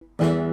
you